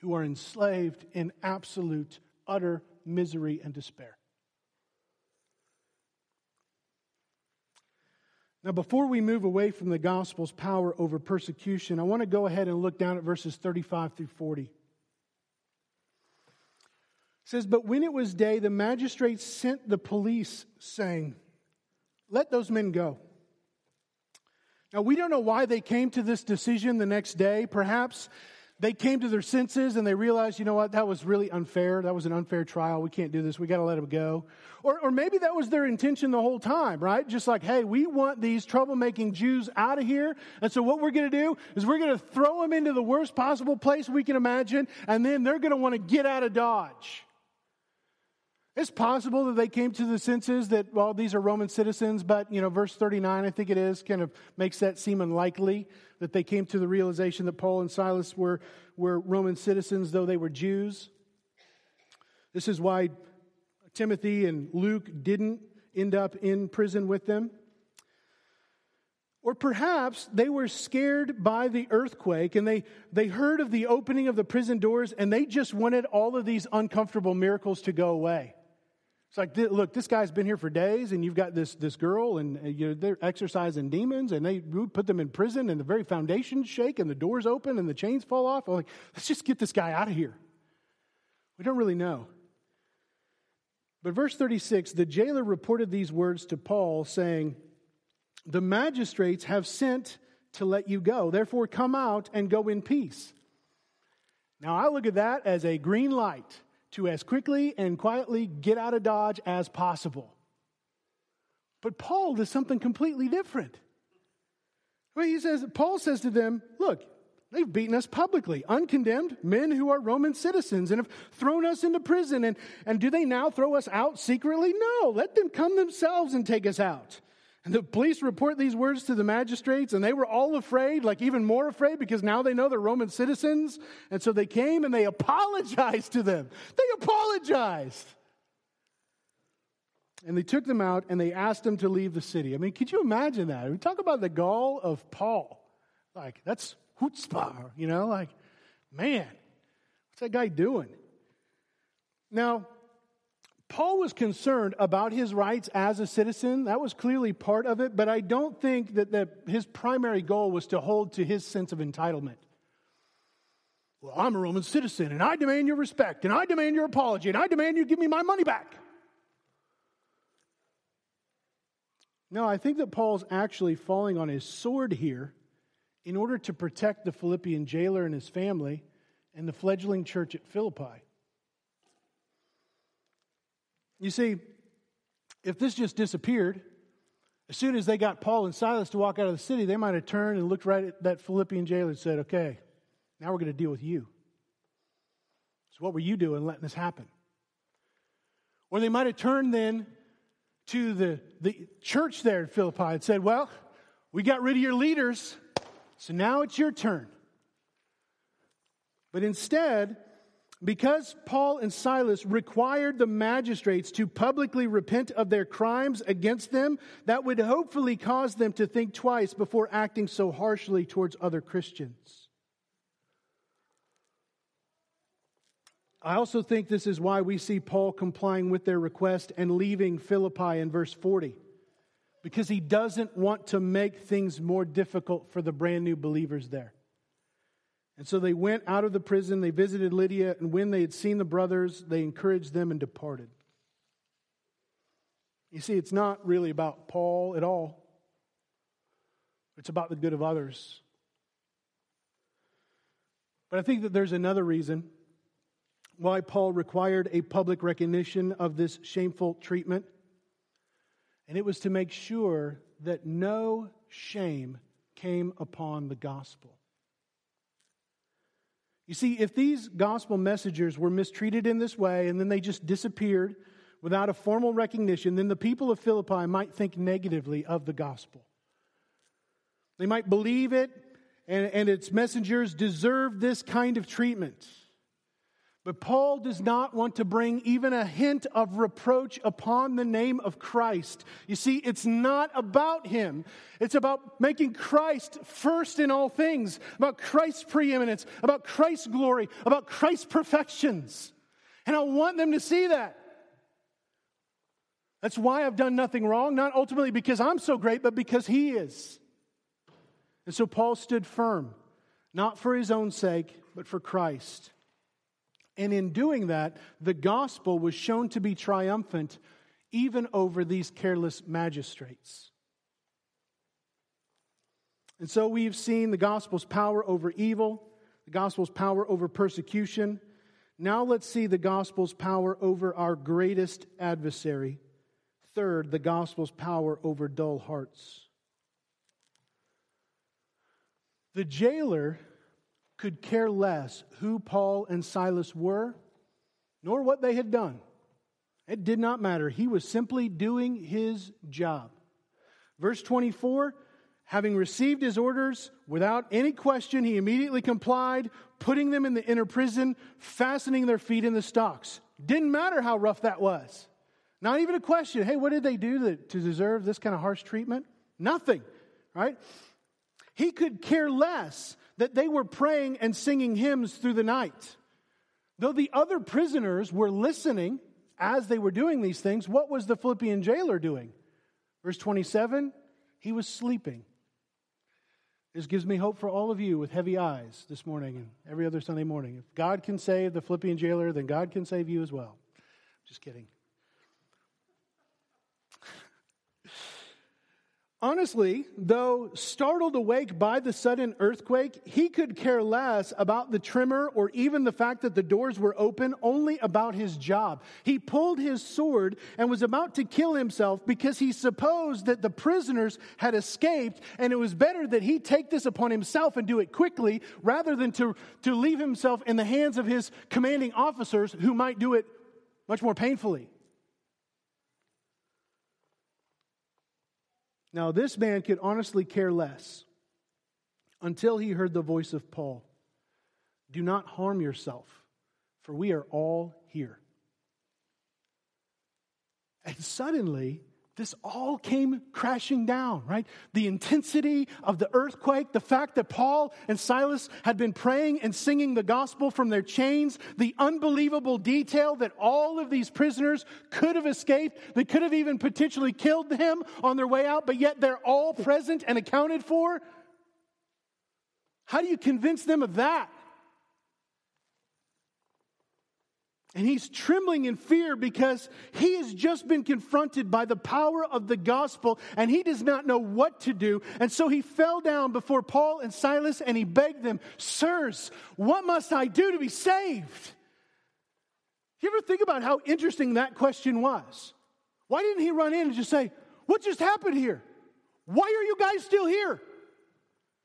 who are enslaved in absolute, utter misery and despair. Now, before we move away from the gospel's power over persecution, I want to go ahead and look down at verses 35 through 40 says, But when it was day, the magistrates sent the police, saying, Let those men go. Now, we don't know why they came to this decision the next day. Perhaps they came to their senses and they realized, you know what, that was really unfair. That was an unfair trial. We can't do this. We got to let them go. Or, or maybe that was their intention the whole time, right? Just like, hey, we want these troublemaking Jews out of here. And so what we're going to do is we're going to throw them into the worst possible place we can imagine. And then they're going to want to get out of Dodge. It's possible that they came to the senses that, well, these are Roman citizens, but, you know, verse 39, I think it is, kind of makes that seem unlikely that they came to the realization that Paul and Silas were, were Roman citizens, though they were Jews. This is why Timothy and Luke didn't end up in prison with them. Or perhaps they were scared by the earthquake and they, they heard of the opening of the prison doors and they just wanted all of these uncomfortable miracles to go away. It's like, look, this guy's been here for days, and you've got this, this girl, and uh, you know, they're exorcising demons, and they put them in prison, and the very foundations shake, and the doors open, and the chains fall off. I'm like, let's just get this guy out of here. We don't really know. But verse 36 the jailer reported these words to Paul, saying, The magistrates have sent to let you go. Therefore, come out and go in peace. Now, I look at that as a green light to as quickly and quietly get out of Dodge as possible. But Paul does something completely different. Well, he says, Paul says to them, Look, they've beaten us publicly, uncondemned, men who are Roman citizens, and have thrown us into prison. And, and do they now throw us out secretly? No, let them come themselves and take us out. And the police report these words to the magistrates, and they were all afraid, like even more afraid, because now they know they're Roman citizens. And so they came and they apologized to them. They apologized. And they took them out and they asked them to leave the city. I mean, could you imagine that? We talk about the gall of Paul. Like, that's chutzpah, you know? Like, man, what's that guy doing? Now, Paul was concerned about his rights as a citizen. That was clearly part of it, but I don't think that, that his primary goal was to hold to his sense of entitlement. Well, I'm a Roman citizen, and I demand your respect, and I demand your apology, and I demand you give me my money back. No, I think that Paul's actually falling on his sword here in order to protect the Philippian jailer and his family and the fledgling church at Philippi. You see, if this just disappeared, as soon as they got Paul and Silas to walk out of the city, they might have turned and looked right at that Philippian jailer and said, Okay, now we're going to deal with you. So, what were you doing letting this happen? Or they might have turned then to the, the church there in Philippi and said, Well, we got rid of your leaders, so now it's your turn. But instead, because Paul and Silas required the magistrates to publicly repent of their crimes against them, that would hopefully cause them to think twice before acting so harshly towards other Christians. I also think this is why we see Paul complying with their request and leaving Philippi in verse 40. Because he doesn't want to make things more difficult for the brand new believers there. And so they went out of the prison, they visited Lydia, and when they had seen the brothers, they encouraged them and departed. You see, it's not really about Paul at all, it's about the good of others. But I think that there's another reason why Paul required a public recognition of this shameful treatment. And it was to make sure that no shame came upon the gospel. You see, if these gospel messengers were mistreated in this way and then they just disappeared without a formal recognition, then the people of Philippi might think negatively of the gospel. They might believe it, and, and its messengers deserve this kind of treatment. But Paul does not want to bring even a hint of reproach upon the name of Christ. You see, it's not about him. It's about making Christ first in all things, about Christ's preeminence, about Christ's glory, about Christ's perfections. And I want them to see that. That's why I've done nothing wrong, not ultimately because I'm so great, but because he is. And so Paul stood firm, not for his own sake, but for Christ. And in doing that, the gospel was shown to be triumphant even over these careless magistrates. And so we've seen the gospel's power over evil, the gospel's power over persecution. Now let's see the gospel's power over our greatest adversary. Third, the gospel's power over dull hearts. The jailer could care less who Paul and Silas were, nor what they had done. It did not matter. He was simply doing his job. Verse 24 having received his orders without any question, he immediately complied, putting them in the inner prison, fastening their feet in the stocks. Didn't matter how rough that was. Not even a question. Hey, what did they do to, deserve this kind of harsh treatment? Nothing, right? He could care less that they were praying and singing hymns through the night. Though the other prisoners were listening as they were doing these things, what was the Philippian jailer doing? Verse 27 he was sleeping. This gives me hope for all of you with heavy eyes this morning and every other Sunday morning. If God can save the Philippian jailer, then God can save you as well. Just kidding. Honestly, though startled awake by the sudden earthquake, he could care less about the tremor or even the fact that the doors were open, only about his job. He pulled his sword and was about to kill himself because he supposed that the prisoners had escaped, and it was better that he take this upon himself and do it quickly rather than to, to leave himself in the hands of his commanding officers who might do it much more painfully. Now, this man could honestly care less until he heard the voice of Paul Do not harm yourself, for we are all here. And suddenly, this all came crashing down, right? The intensity of the earthquake, the fact that Paul and Silas had been praying and singing the gospel from their chains, the unbelievable detail that all of these prisoners could have escaped, they could have even potentially killed him on their way out, but yet they're all present and accounted for. How do you convince them of that? And he's trembling in fear because he has just been confronted by the power of the gospel and he does not know what to do. And so he fell down before Paul and Silas and he begged them, Sirs, what must I do to be saved? You ever think about how interesting that question was? Why didn't he run in and just say, What just happened here? Why are you guys still here?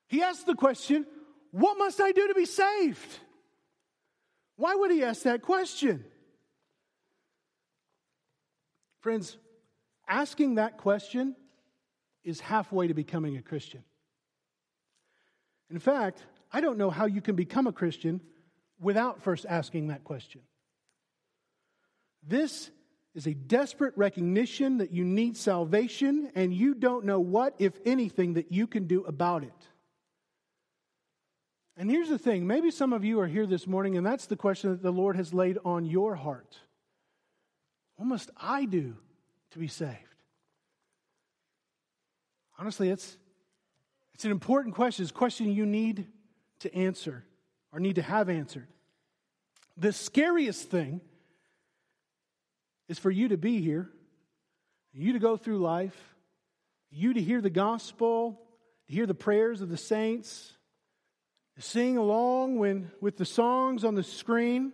He asked the question, What must I do to be saved? Why would he ask that question? Friends, asking that question is halfway to becoming a Christian. In fact, I don't know how you can become a Christian without first asking that question. This is a desperate recognition that you need salvation and you don't know what, if anything, that you can do about it. And here's the thing maybe some of you are here this morning, and that's the question that the Lord has laid on your heart. What must I do to be saved? Honestly, it's, it's an important question. It's a question you need to answer or need to have answered. The scariest thing is for you to be here, you to go through life, you to hear the gospel, to hear the prayers of the saints, sing along when, with the songs on the screen,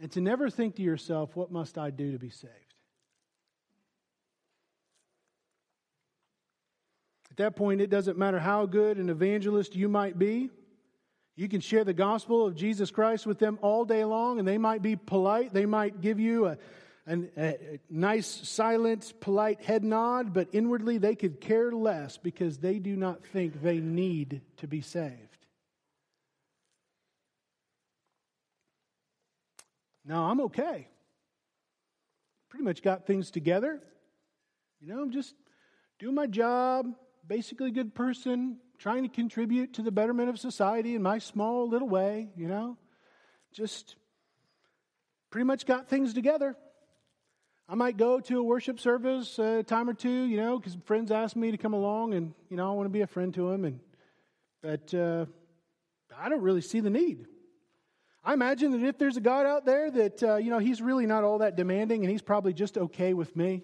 and to never think to yourself, what must I do to be saved? At that point, it doesn't matter how good an evangelist you might be. You can share the gospel of Jesus Christ with them all day long, and they might be polite. They might give you a, a, a nice, silent, polite head nod, but inwardly they could care less because they do not think they need to be saved. Now I'm okay. Pretty much got things together. You know, I'm just doing my job, basically a good person, trying to contribute to the betterment of society in my small little way, you know. Just pretty much got things together. I might go to a worship service a time or two, you know, because friends ask me to come along, and you know I want to be a friend to them, and but uh, I don't really see the need. I imagine that if there's a God out there that, uh, you know, he's really not all that demanding and he's probably just okay with me.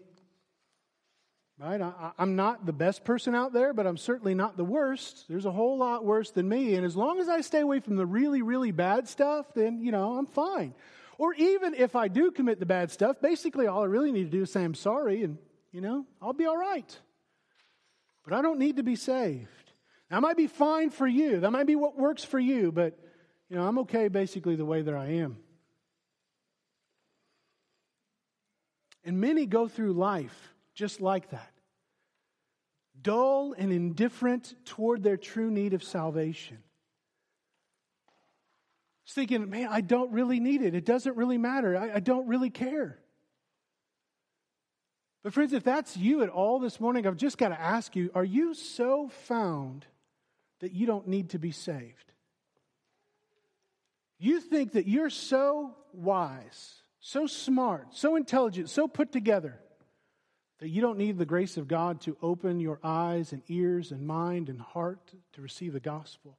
Right? I, I'm not the best person out there, but I'm certainly not the worst. There's a whole lot worse than me. And as long as I stay away from the really, really bad stuff, then, you know, I'm fine. Or even if I do commit the bad stuff, basically all I really need to do is say I'm sorry and, you know, I'll be all right. But I don't need to be saved. That might be fine for you. That might be what works for you, but you know, I'm okay basically the way that I am. And many go through life just like that dull and indifferent toward their true need of salvation. Just thinking, man, I don't really need it. It doesn't really matter. I, I don't really care. But, friends, if that's you at all this morning, I've just got to ask you are you so found that you don't need to be saved? You think that you're so wise, so smart, so intelligent, so put together that you don't need the grace of God to open your eyes and ears and mind and heart to receive the gospel?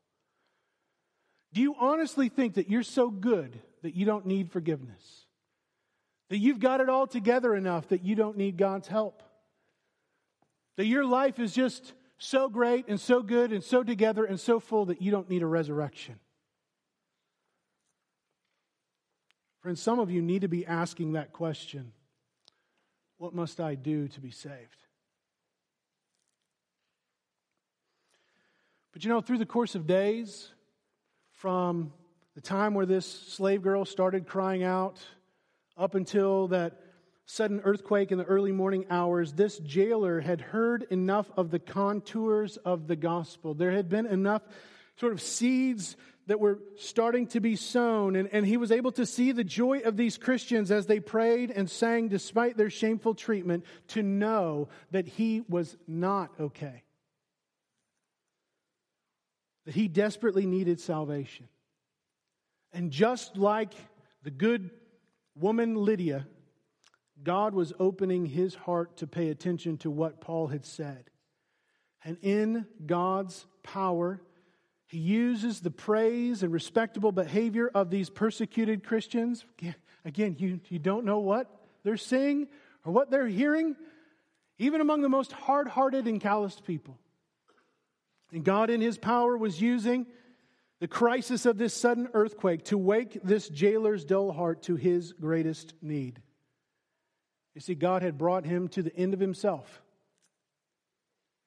Do you honestly think that you're so good that you don't need forgiveness? That you've got it all together enough that you don't need God's help? That your life is just so great and so good and so together and so full that you don't need a resurrection. Friends, some of you need to be asking that question What must I do to be saved? But you know, through the course of days, from the time where this slave girl started crying out up until that sudden earthquake in the early morning hours, this jailer had heard enough of the contours of the gospel. There had been enough sort of seeds that were starting to be sown, and, and he was able to see the joy of these Christians as they prayed and sang despite their shameful treatment to know that he was not okay. That he desperately needed salvation. And just like the good woman Lydia, God was opening his heart to pay attention to what Paul had said. And in God's power, he uses the praise and respectable behavior of these persecuted Christians. Again, you, you don't know what they're saying or what they're hearing, even among the most hard hearted and calloused people. And God, in his power, was using the crisis of this sudden earthquake to wake this jailer's dull heart to his greatest need. You see, God had brought him to the end of himself.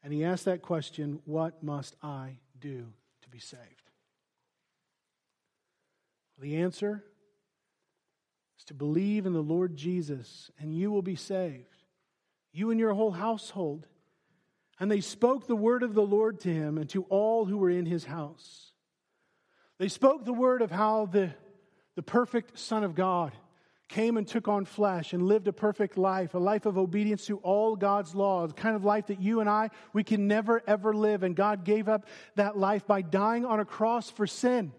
And he asked that question What must I do be saved? The answer is to believe in the Lord Jesus, and you will be saved. You and your whole household. And they spoke the word of the Lord to him and to all who were in his house. They spoke the word of how the, the perfect Son of God came and took on flesh and lived a perfect life, a life of obedience to all God's laws, the kind of life that you and I, we can never ever live. And God gave up that life by dying on a cross for sin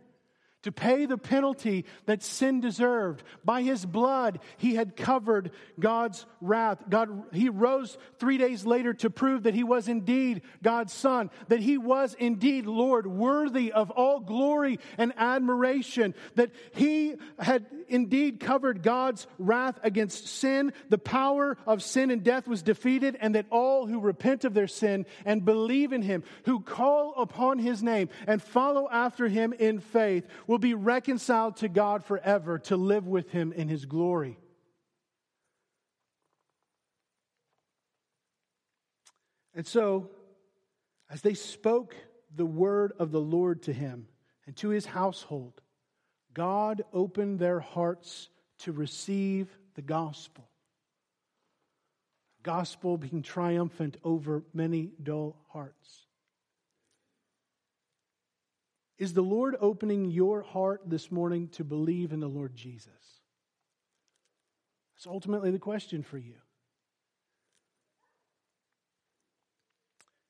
to pay the penalty that sin deserved. By his blood, he had covered God's wrath. God, he rose three days later to prove that he was indeed God's son, that he was indeed Lord, worthy of all glory and admiration, that he had indeed covered God's wrath against sin. The power of sin and death was defeated, and that all who repent of their sin and believe in him, who call upon his name and follow after him in faith, will will be reconciled to God forever to live with him in his glory. And so, as they spoke the word of the Lord to him and to his household, God opened their hearts to receive the gospel. Gospel being triumphant over many dull hearts. Is the Lord opening your heart this morning to believe in the Lord Jesus? That's ultimately the question for you.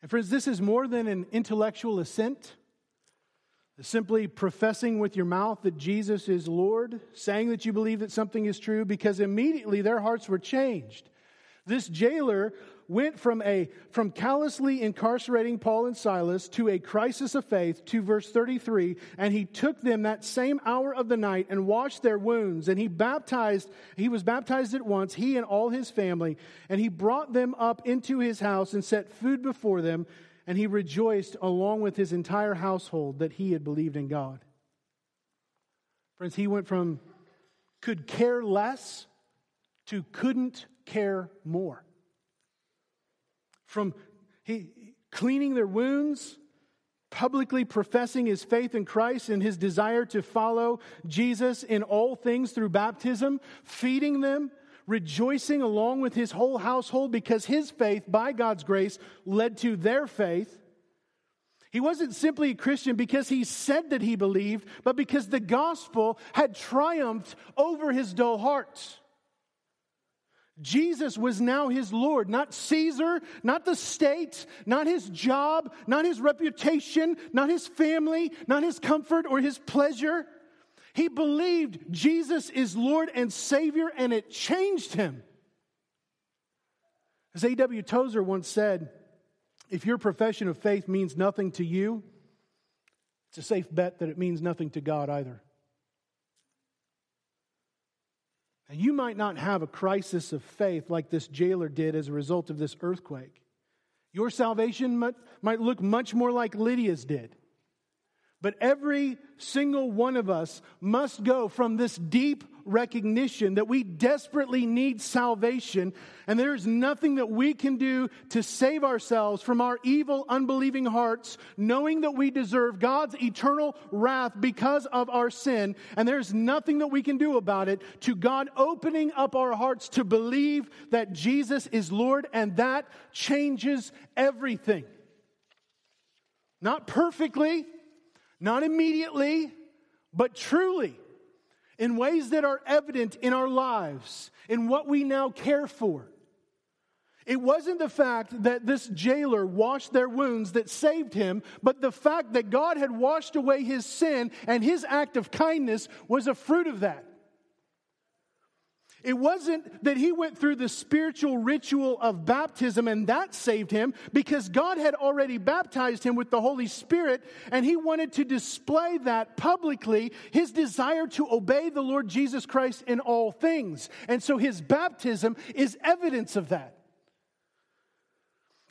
And, friends, this is more than an intellectual assent, simply professing with your mouth that Jesus is Lord, saying that you believe that something is true, because immediately their hearts were changed. This jailer went from, a, from callously incarcerating Paul and Silas to a crisis of faith to verse 33. And he took them that same hour of the night and washed their wounds. And he baptized, he was baptized at once, he and all his family. And he brought them up into his house and set food before them. And he rejoiced along with his entire household that he had believed in God. Friends, he went from could care less to couldn't care more from he, cleaning their wounds, publicly professing his faith in Christ and his desire to follow Jesus in all things through baptism, feeding them, rejoicing along with his whole household because his faith, by God's grace, led to their faith. He wasn't simply a Christian because he said that he believed, but because the gospel had triumphed over his dull hearts. Jesus was now his Lord, not Caesar, not the state, not his job, not his reputation, not his family, not his comfort or his pleasure. He believed Jesus is Lord and Savior, and it changed him. As A.W. Tozer once said, if your profession of faith means nothing to you, it's a safe bet that it means nothing to God either. And you might not have a crisis of faith like this jailer did as a result of this earthquake. Your salvation might, might look much more like Lydia's did. But every single one of us must go from this deep recognition that we desperately need salvation, and there is nothing that we can do to save ourselves from our evil, unbelieving hearts, knowing that we deserve God's eternal wrath because of our sin, and there's nothing that we can do about it, to God opening up our hearts to believe that Jesus is Lord, and that changes everything. Not perfectly, not immediately, but truly, in ways that are evident in our lives, in what we now care for. It wasn't the fact that this jailer washed their wounds that saved him, but the fact that God had washed away his sin and his act of kindness was a fruit of that. It wasn't that he went through the spiritual ritual of baptism and that saved him because God had already baptized him with the Holy Spirit and he wanted to display that publicly, his desire to obey the Lord Jesus Christ in all things. And so his baptism is evidence of that.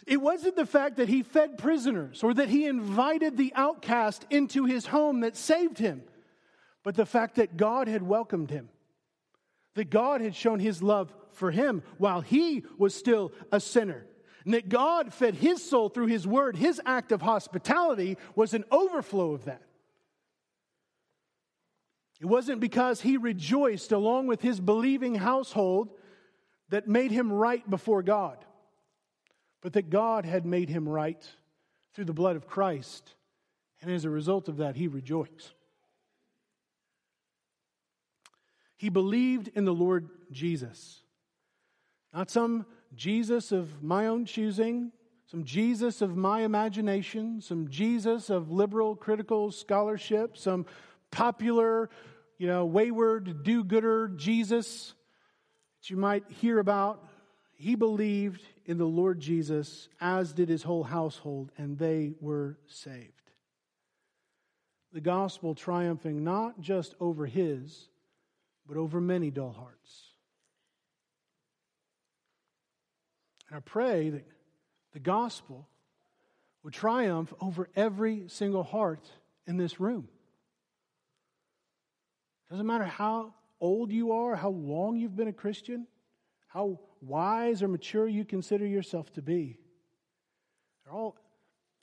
It wasn't the fact that he fed prisoners or that he invited the outcast into his home that saved him, but the fact that God had welcomed him that God had shown his love for him while he was still a sinner. And that God fed his soul through his word, his act of hospitality was an overflow of that. It wasn't because he rejoiced along with his believing household that made him right before God, but that God had made him right through the blood of Christ. And as a result of that, he rejoiced. He believed in the Lord Jesus. Not some Jesus of my own choosing, some Jesus of my imagination, some Jesus of liberal critical scholarship, some popular, you know, wayward do gooder Jesus that you might hear about. He believed in the Lord Jesus, as did his whole household, and they were saved. The gospel triumphing not just over his, but over many dull hearts. And I pray that the gospel would triumph over every single heart in this room. Doesn't matter how old you are, how long you've been a Christian, how wise or mature you consider yourself to be. They're all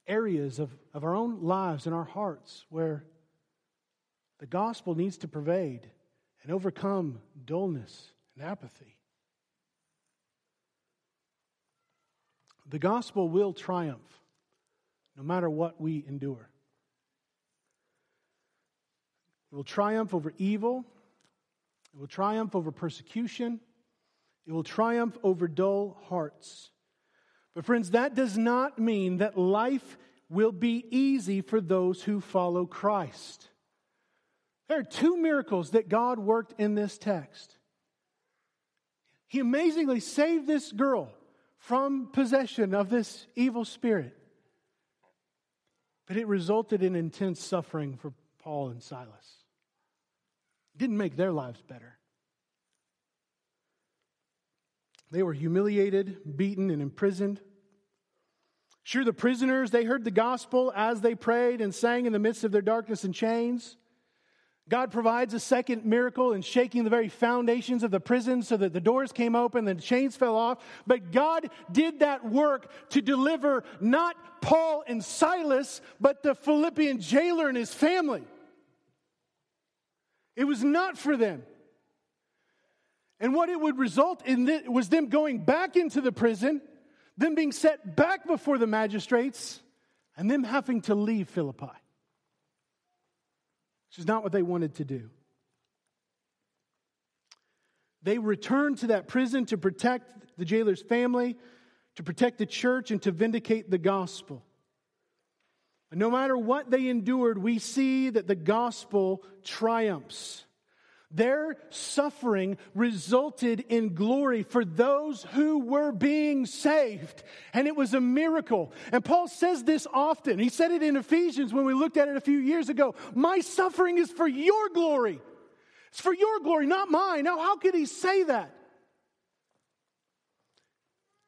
areas of, of our own lives and our hearts where the gospel needs to pervade and overcome dullness and apathy. The gospel will triumph no matter what we endure. It will triumph over evil. It will triumph over persecution. It will triumph over dull hearts. But, friends, that does not mean that life will be easy for those who follow Christ. There are two miracles that God worked in this text. He amazingly saved this girl from possession of this evil spirit. But it resulted in intense suffering for Paul and Silas. It didn't make their lives better. They were humiliated, beaten, and imprisoned. Sure, the prisoners, they heard the gospel as they prayed and sang in the midst of their darkness and chains. God provides a second miracle in shaking the very foundations of the prison so that the doors came open the chains fell off. But God did that work to deliver not Paul and Silas, but the Philippian jailer and his family. It was not for them. And what it would result in was them going back into the prison, them being set back before the magistrates, and them having to leave Philippi which is not what they wanted to do. They returned to that prison to protect the jailer's family, to protect the church, and to vindicate the gospel. And no matter what they endured, we see that the gospel triumphs. Their suffering resulted in glory for those who were being saved. And it was a miracle. And Paul says this often. He said it in Ephesians when we looked at it a few years ago. My suffering is for your glory. It's for your glory, not mine. Now, how could he say that?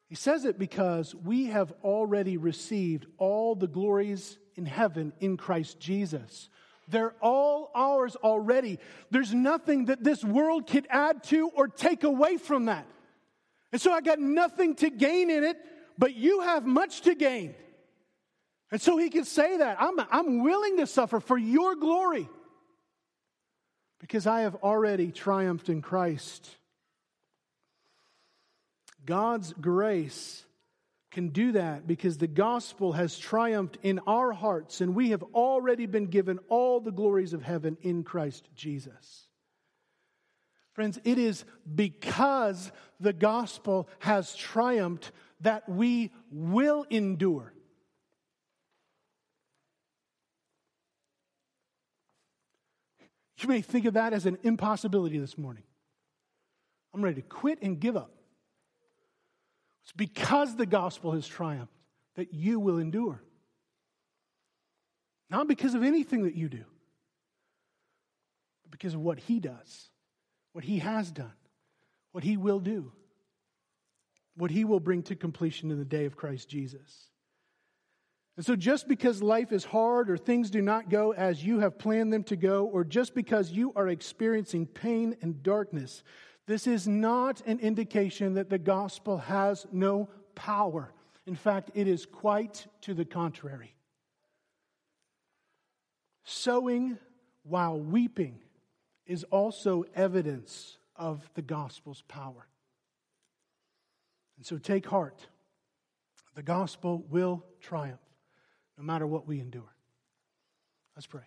He says it because we have already received all the glories in heaven in Christ Jesus. They're all ours already. There's nothing that this world could add to or take away from that. And so I got nothing to gain in it, but you have much to gain. And so he can say that I'm, I'm willing to suffer for your glory because I have already triumphed in Christ. God's grace can do that because the gospel has triumphed in our hearts and we have already been given all the glories of heaven in Christ Jesus. Friends, it is because the gospel has triumphed that we will endure. You may think of that as an impossibility this morning. I'm ready to quit and give up. It's because the gospel has triumphed that you will endure. Not because of anything that you do, but because of what he does, what he has done, what he will do, what he will bring to completion in the day of Christ Jesus. And so, just because life is hard or things do not go as you have planned them to go, or just because you are experiencing pain and darkness, this is not an indication that the gospel has no power. In fact, it is quite to the contrary. Sowing while weeping is also evidence of the gospel's power. And so take heart. The gospel will triumph no matter what we endure. Let's pray.